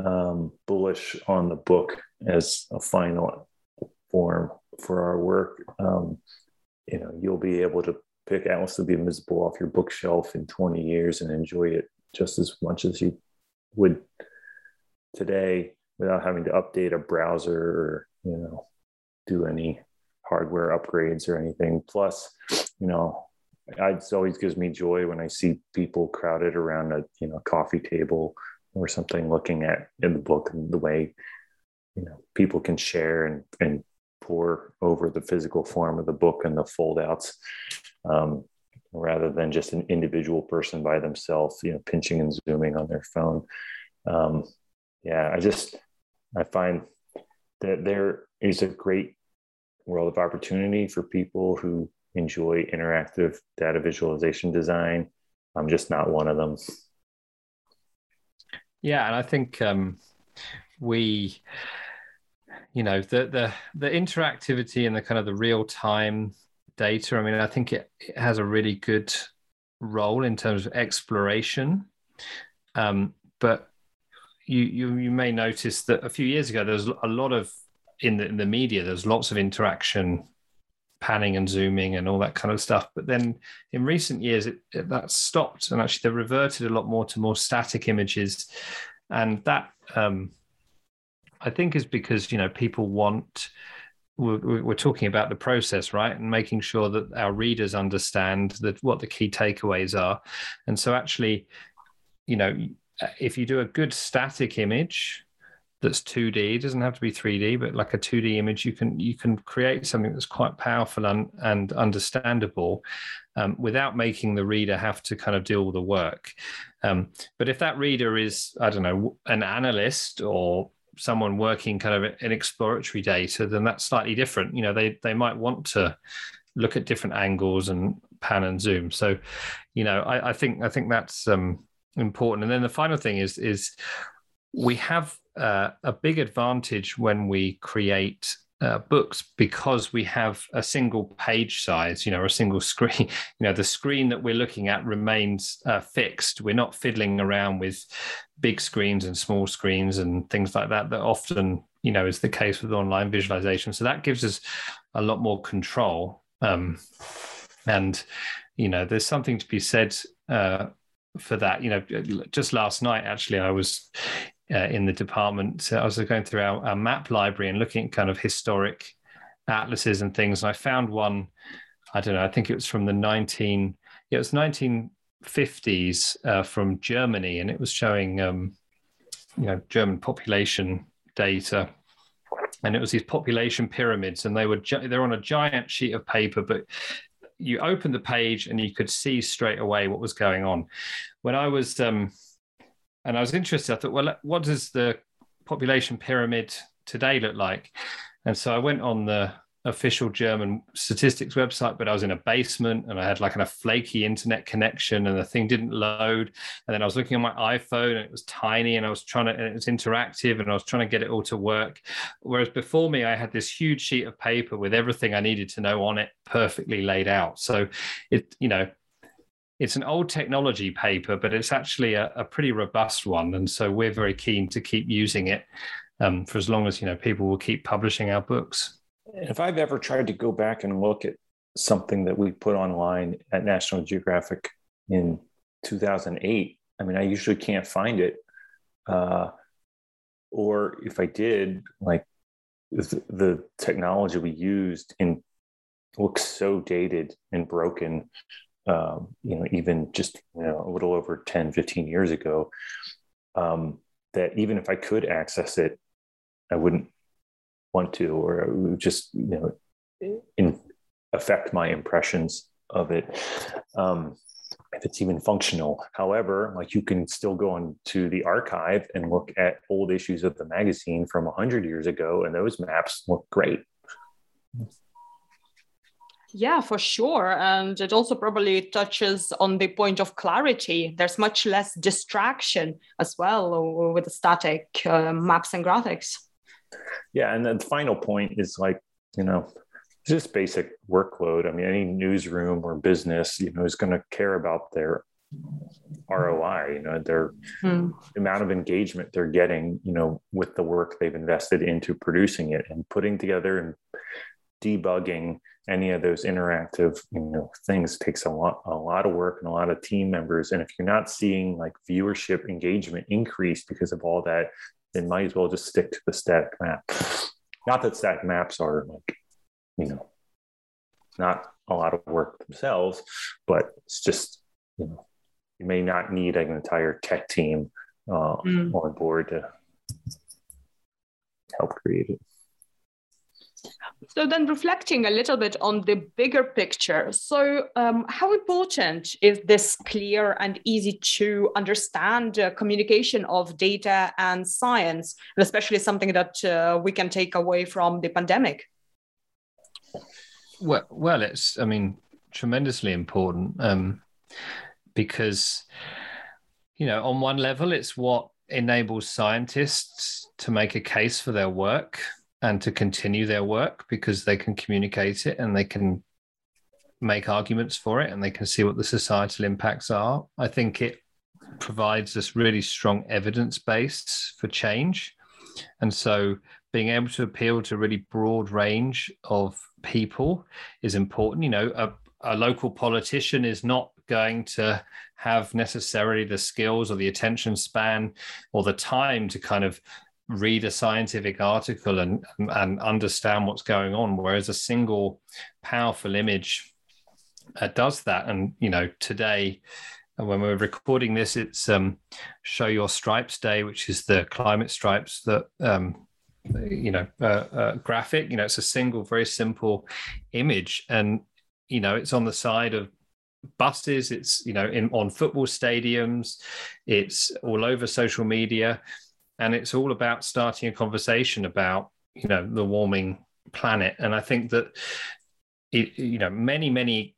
um, bullish on the book as a final form for our work. Um, you know, you'll be able to pick Atlas of the Invisible off your bookshelf in 20 years and enjoy it just as much as you would today without having to update a browser or you know do any hardware upgrades or anything plus you know it always gives me joy when i see people crowded around a you know coffee table or something looking at in the book and the way you know people can share and and pour over the physical form of the book and the foldouts um, rather than just an individual person by themselves you know pinching and zooming on their phone. Um, yeah, I just I find that there is a great world of opportunity for people who enjoy interactive data visualization design. I'm just not one of them. Yeah, and I think um, we, you know, the the the interactivity and the kind of the real time data. I mean, I think it, it has a really good role in terms of exploration. Um, but you, you you may notice that a few years ago there's a lot of in the in the media. There's lots of interaction, panning and zooming and all that kind of stuff. But then in recent years, it, it that stopped and actually they reverted a lot more to more static images, and that um, I think is because you know people want we're, we're, talking about the process, right, and making sure that our readers understand that what the key takeaways are. And so, actually, you know, if you do a good static image that's 2D, it doesn't have to be 3D, but like a 2D image, you can you can create something that's quite powerful and, and understandable um, without making the reader have to kind of do all the work. Um, but if that reader is, I don't know, an analyst or someone working kind of in exploratory data, then that's slightly different. You know, they they might want to look at different angles and pan and zoom. So, you know, I, I think I think that's um, important. And then the final thing is is we have uh, a big advantage when we create uh, books because we have a single page size, you know, a single <laughs> screen. You know, the screen that we're looking at remains uh, fixed. We're not fiddling around with big screens and small screens and things like that. That often, you know, is the case with online visualization. So that gives us a lot more control. Um, and you know, there's something to be said uh, for that. You know, just last night, actually, I was uh, in the department. So I was going through our, our, map library and looking at kind of historic atlases and things. And I found one, I don't know, I think it was from the 19, yeah, it was 1950s uh, from Germany. And it was showing, um, you know, German population data. And it was these population pyramids, and they were they're on a giant sheet of paper, but you opened the page and you could see straight away what was going on. When I was um, and I was interested. I thought, well, uh, what does the population pyramid today look like? And so I went on the official German statistics website, but I was in a basement and I had like a flaky internet connection and the thing didn't load. And then I was looking on my iPhone and it was tiny and I was trying to, and it was interactive and I was trying to get it all to work. Whereas before me, I had this huge sheet of paper with everything I needed to know on it perfectly laid out. So it, you know, it's an old technology paper, but it's actually a, a pretty robust one, and so we're very keen to keep using it um, for as long as you know people will keep publishing our books. If I've ever tried to go back and look at something that we put online at National Geographic in 2008, I mean, I usually can't find it. Uh, or if I did, like the technology we used in looks so dated and broken um, you know, even just you know, a little over 10, 15 years ago, um, that even if I could access it, I wouldn't want to, or it would just, you know, in, affect my impressions of it. Um, if it's even functional. However, like you can still go into the archive and look at old issues of the magazine from 100 years ago, and those maps look great. Yeah, for sure. And it also probably touches on the point of clarity. There's much less distraction as well with the static uh, maps and graphics. Yeah. And then the final point is like, you know, just basic workload. I mean, any newsroom or business, you know, is going to care about their ROI, you know, their hmm. amount of engagement they're getting, you know, with the work they've invested into producing it and putting together and debugging any of those interactive you know things takes a lot a lot of work and a lot of team members. And if you're not seeing like viewership engagement increase because of all that then might as well just stick to the static map. Not that static maps are like you know not a lot of work themselves but it's just you know you may not need an entire tech team uh, mm. on board to help create it so then reflecting a little bit on the bigger picture. So um, how important is this clear and easy to understand uh, communication of data and science, and especially something that uh, we can take away from the pandemic? Well, well, it's I mean tremendously important um, because you know on one level it's what enables scientists to make a case for their work and to continue their work because they can communicate it and they can make arguments for it and they can see what the societal impacts are. I think it provides this really strong evidence base for change. And so being able to appeal to a really broad range of people is important. You know, a, a local politician is not going to have necessarily the skills or the attention span or the time to kind of read a scientific article and and understand what's going on whereas a single powerful image uh, does that. And you know today uh, when we're recording this it's um, show your stripes day which is the climate stripes that um, you know uh, uh, graphic. You know it's a single very simple image. And you know it's on the side of buses. It's you know in on football stadiums. It's all over social media and it's all about starting a conversation about you know the warming planet. And i think that it, you know many many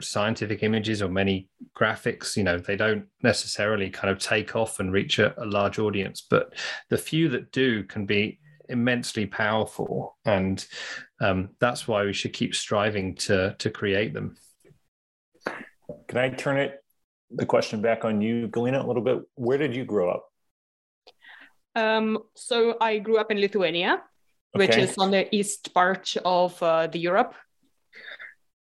scientific images or many graphics you know they don't necessarily kind of take off and reach a, a large audience but the few that do can be immensely powerful. And um, that's why we should keep striving to to create them. Can i turn it the question back on you galina a little bit? Where did you grow up um, so I grew up in Lithuania, okay. which is on the east part of uh, the Europe.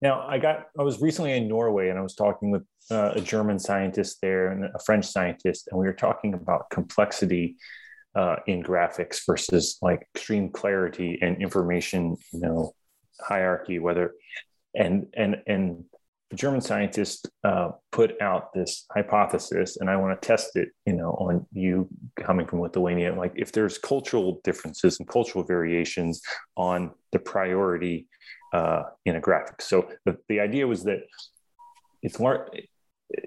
Now I got I was recently in Norway and I was talking with uh, a German scientist there and a French scientist, and we were talking about complexity uh, in graphics versus like extreme clarity and information, you know, hierarchy. Whether and and and German scientist uh, put out this hypothesis, and I want to test it, you know, on you coming from Lithuania. Like, if there's cultural differences and cultural variations on the priority uh, in a graphic. So the, the idea was that it's more.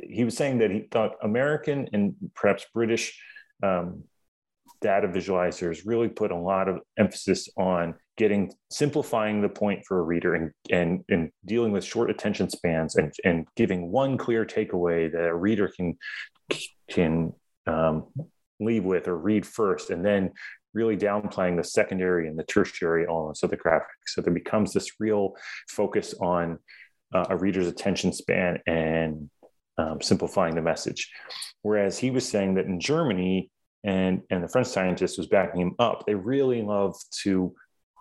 He was saying that he thought American and perhaps British um, data visualizers really put a lot of emphasis on getting simplifying the point for a reader and and, and dealing with short attention spans and, and giving one clear takeaway that a reader can can um, leave with or read first and then really downplaying the secondary and the tertiary elements of the graphic so there becomes this real focus on uh, a reader's attention span and um, simplifying the message whereas he was saying that in germany and and the French scientist was backing him up. They really love to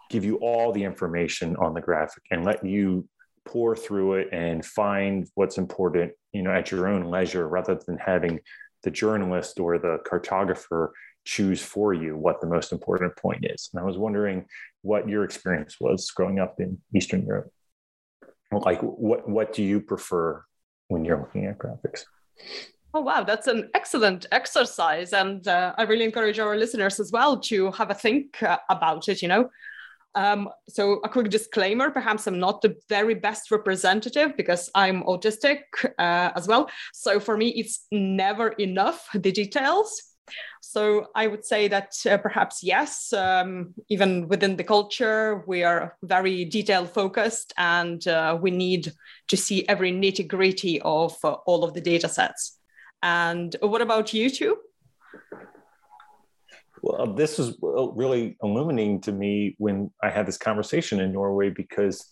give you all the information on the graphic and let you pour through it and find what's important, you know, at your own leisure, rather than having the journalist or the cartographer choose for you what the most important point is. And I was wondering what your experience was growing up in Eastern Europe. Like, what what do you prefer when you're looking at graphics? Oh, wow, that's an excellent exercise. And uh, I really encourage our listeners as well to have a think uh, about it, you know. Um, so, a quick disclaimer perhaps I'm not the very best representative because I'm autistic uh, as well. So, for me, it's never enough, the details. So, I would say that uh, perhaps yes, um, even within the culture, we are very detail focused and uh, we need to see every nitty gritty of uh, all of the data sets. And what about you two? Well, this was uh, really illuminating to me when I had this conversation in Norway because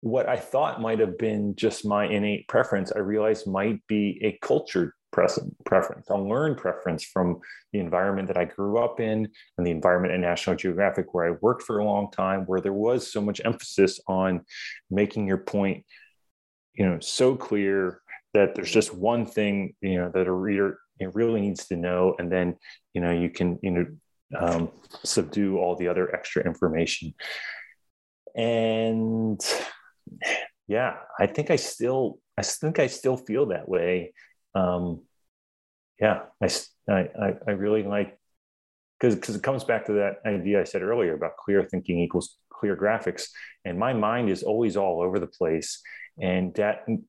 what I thought might have been just my innate preference, I realized might be a cultured preference, a learned preference from the environment that I grew up in and the environment at National Geographic, where I worked for a long time, where there was so much emphasis on making your point, you know, so clear that there's just one thing you know that a reader really needs to know and then you know you can you know um, subdue all the other extra information. And yeah i think i still i think i still feel that way. Um, yeah i i i really like because because it comes back to that idea i said earlier about clear thinking equals clear graphics. And my mind is always all over the place and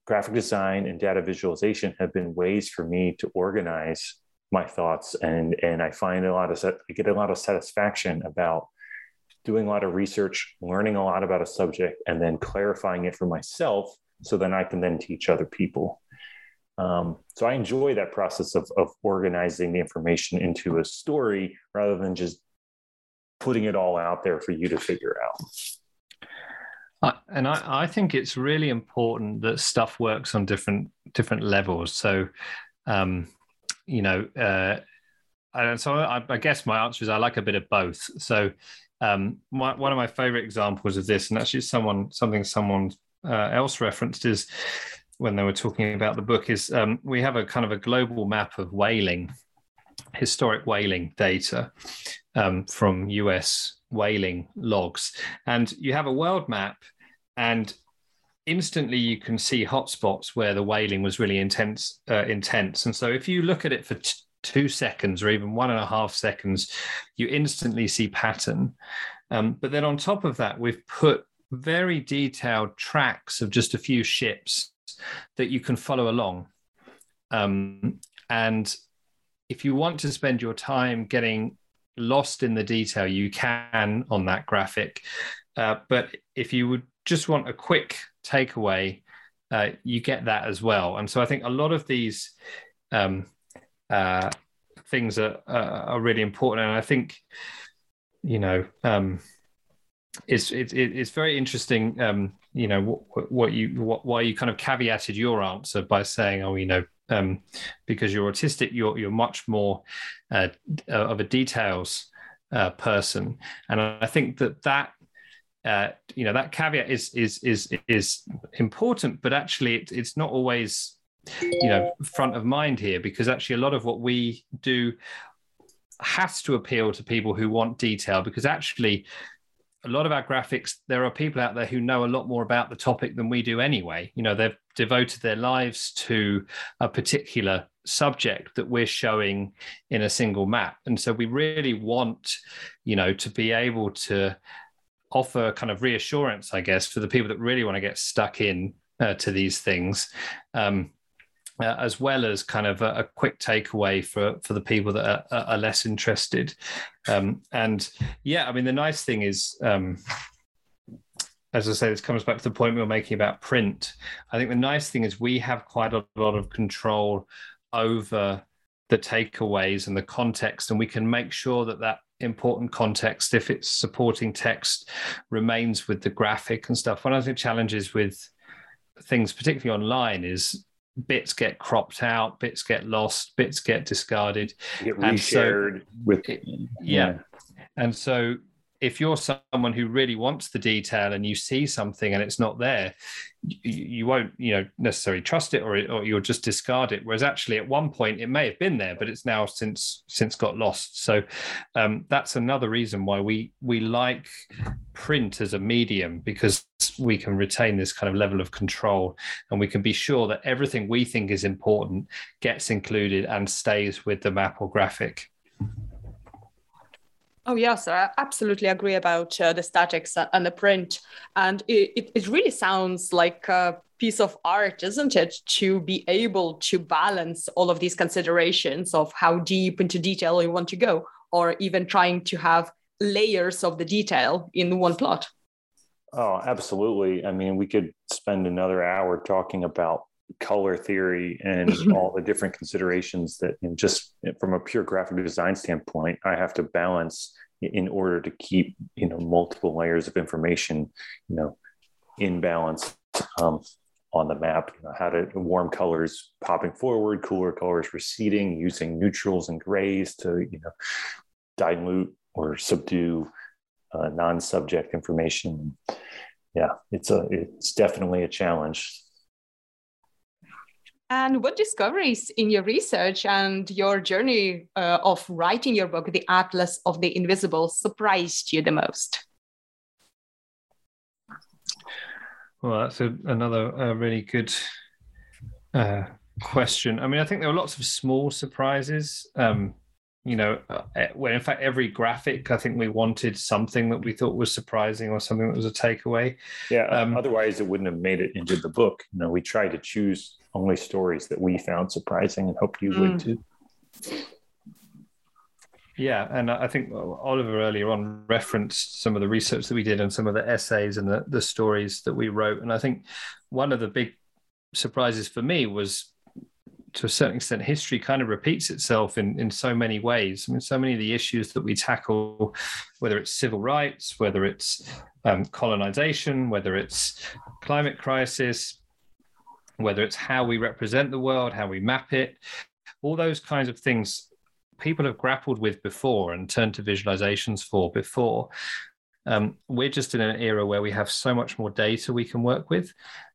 graphic design and data visualization have been ways for me to organize my thoughts, and and I find a lot of I get a lot of satisfaction about doing a lot of research, learning a lot about a subject, and then clarifying it for myself so then I can then teach other people. Um, so I enjoy that process of, of organizing the information into a story rather than just putting it all out there for you to figure out. And I, I think it's really important that stuff works on different different levels. So, um, you know, uh, and so I, I, guess my answer is I like a bit of both. So, um, my, one of my favorite examples of this, and actually someone something someone uh, else referenced is when they were talking about the book, is um, we have a kind of a global map of whaling, historic whaling data um, from US whaling logs, and you have a world map, and instantly you can see hotspots where the whaling was really intense uh, intense and so if you look at it for t- two seconds or even one and a half seconds, you instantly see pattern. Um, but then on top of that, we've put very detailed tracks of just a few ships that you can follow along. Um, and if you want to spend your time getting lost in the detail, you can on that graphic. Uh, but if you would just want a quick takeaway, uh, you get that as well. And so I think a lot of these um, uh, things are, are really important. And I think, you know, um, it's it's it's very interesting. Um, you know what, what you what, why you kind of caveated your answer by saying, oh, you know, um, because you're autistic, you're you're much more uh, of a details uh, person, and I think that that uh, you know that caveat is is is is important, but actually it, it's not always you know front of mind here because actually a lot of what we do has to appeal to people who want detail because actually a lot of our graphics there are people out there who know a lot more about the topic than we do anyway. You know they've devoted their lives to a particular subject that we're showing in a single map. And so we really want you know to be able to offer kind of reassurance i guess for the people that really want to get stuck in uh, to these things um, uh, as well as kind of a, a, quick takeaway for for the people that are, are less interested. Um, and yeah, I mean, the nice thing is. Um, as I say, this comes back to the point we were making about print. I think the nice thing is we have quite a lot of control over the takeaways and the context, and we can make sure that that important context, if it's supporting text, remains with the graphic and stuff. One of the challenges with things, particularly online, is bits get cropped out, bits get lost, bits get discarded, get reshared so, with yeah. yeah. And so if you're someone who really wants the detail and you see something and it's not there, you, you won't, you know, necessarily trust it or, or you'll just discard it. Whereas actually, at one point, it may have been there, but it's now since since got lost. So um, that's another reason why we we like print as a medium because we can retain this kind of level of control and we can be sure that everything we think is important gets included and stays with the map or graphic. Oh yes, I absolutely agree about uh, the statics and the print, and it, it really sounds like a piece of art, isn't it, to be able to balance all of these considerations of how deep into detail you want to go, or even trying to have layers of the detail in one plot. Oh, absolutely. I mean, we could spend another hour talking about color theory and <laughs> all the different considerations that you know, just from a pure graphic design standpoint i have to balance in order to keep you know multiple layers of information you know in balance um, on the map. You know, how to warm colors popping forward cooler colors receding using neutrals and grays to you know dilute or subdue uh, non-subject information. Yeah it's a it's definitely a challenge and what discoveries in your research and your journey uh, of writing your book, The Atlas of the Invisible, surprised you the most? Well, that's a, another uh, really good uh, question. I mean, I think there were lots of small surprises. Um, you know, uh, when in fact every graphic, I think we wanted something that we thought was surprising or something that was a takeaway. Yeah, um, otherwise it wouldn't have made it into the book. You know, we tried to choose only stories that we found surprising and hoped you mm. would too. Yeah, and I think Oliver earlier on referenced some of the research that we did and some of the essays and the, the stories that we wrote. And I think one of the big surprises for me was to a certain extent, history kind of repeats itself in, in so many ways. I mean, so many of the issues that we tackle, whether it's civil rights, whether it's um, colonization, whether it's climate crisis, whether it's how we represent the world, how we map it, all those kinds of things people have grappled with before and turned to visualizations for before. Um, we're just in an era where we have so much more data we can work with.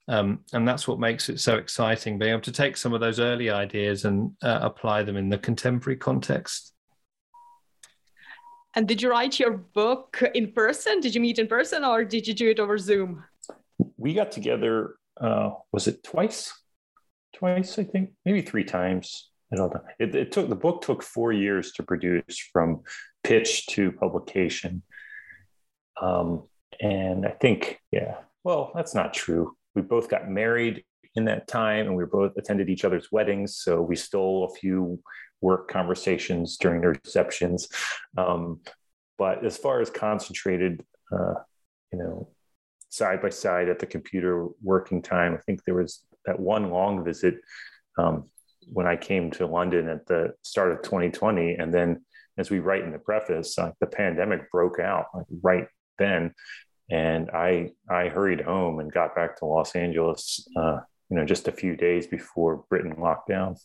Um, and that's what makes it so exciting, being able to take some of those early ideas and uh, apply them in the contemporary context. And did you write your book in person? Did you meet in person or did you do it over Zoom? We got together, uh, was it twice? Twice, I think, maybe three times. It, it took the book took four years to produce from pitch to publication. Um, and I think, yeah, well, that's not true. We both got married in that time and we both attended each other's weddings. So we stole a few work conversations during the receptions. Um, but as far as concentrated, uh, you know, side by side at the computer working time, I think there was that one long visit um, when I came to London at the start of 2020. And then, as we write in the preface, like the pandemic broke out like right then, and I I hurried home and got back to Los Angeles, uh, you know, just a few days before Britain locked down.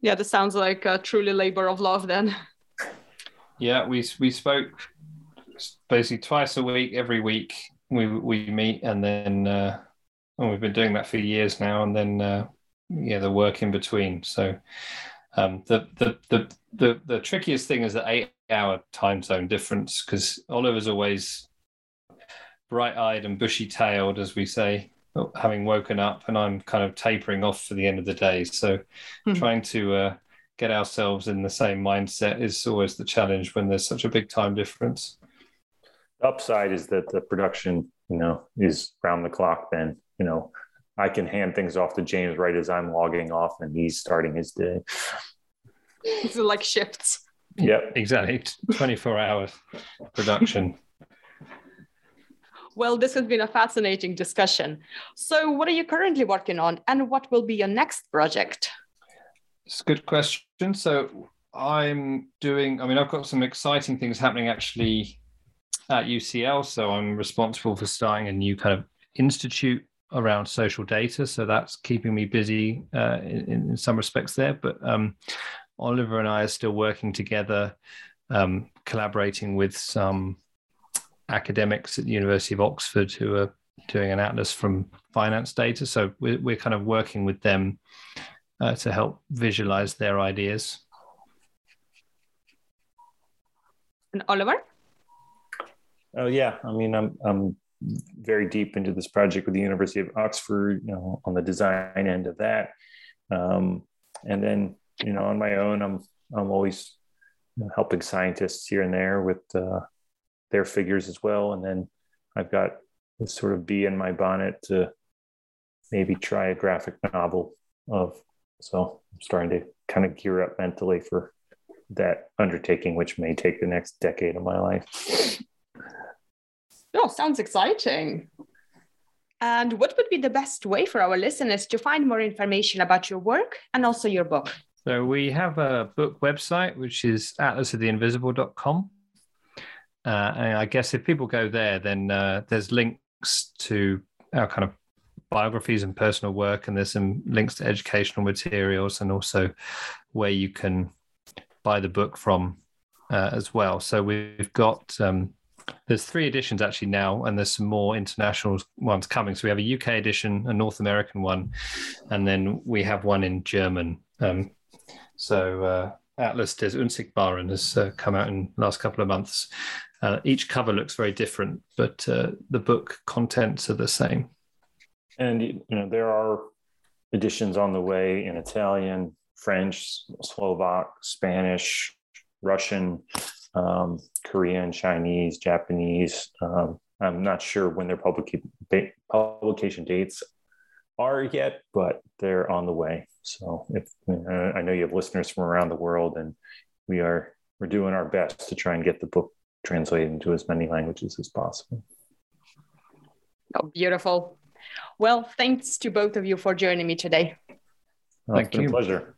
Yeah, this sounds like a truly labor of love then. Yeah, we we spoke basically twice a week, every week. We we meet, and then uh, and we've been doing that for years now. And then uh, yeah, the work in between. So um, the, the the the the trickiest thing is the eight hour time zone difference because Oliver's always bright eyed and bushy tailed, as we say, having woken up, and I'm kind of tapering off for the end of the day. So hmm. trying to uh, get ourselves in the same mindset is always the challenge when there's such a big time difference. The upside is that the production, you know, is round the clock. Then you know I can hand things off to James right as I'm logging off and he's starting his day. It's like shifts. Yep. Exactly. 24 hours production. Well, this has been a fascinating discussion. So, what are you currently working on and what will be your next project? It's a good question. So, I'm doing, I mean, I've got some exciting things happening actually at UCL. So, I'm responsible for starting a new kind of institute around social data. So that's keeping me busy uh, in, in, some respects there. But um, Oliver and I are still working together, um, collaborating with some academics at the University of Oxford who are doing an atlas from finance data. So we're, we're kind of working with them uh, to help visualize their ideas. And Oliver? Oh yeah, I mean, I'm I'm very deep into this project with the University of Oxford, you know, on the design end of that. Um, and then, you know, on my own, I'm I'm always you know, helping scientists here and there with uh, their figures as well. And then I've got this sort of bee in my bonnet to maybe try a graphic novel of. So I'm starting to kind of gear up mentally for that undertaking, which may take the next decade of my life. Oh, sounds exciting. And what would be the best way for our listeners to find more information about your work and also your book? So we have a book website, which is atlasoftheinvisible.com. Uh, and I guess if people go there, then uh, there's links to our kind of biographies and personal work, and there's some links to educational materials, and also where you can buy the book from uh, as well. So we've got um, there's three editions actually now, and there's some more international ones coming. So we have a UK edition, a North American one, and then we have one in German. Um, so uh, Atlas des Unsichtbaren has uh, come out in the last couple of months. Uh, each cover looks very different, but uh, the book contents are the same. And you know there are editions on the way in Italian, French, Slovak, Spanish, Russian, um, Korean, Chinese, Japanese. Um, I'm not sure when their public, publication dates are yet, but they're on the way. So if uh, I know you have listeners from around the world, and we are we're doing our best to try and get the book translated into as many languages as possible. Oh, beautiful. Well, thanks to both of you for joining me today. Well, Thank it's been you. a pleasure.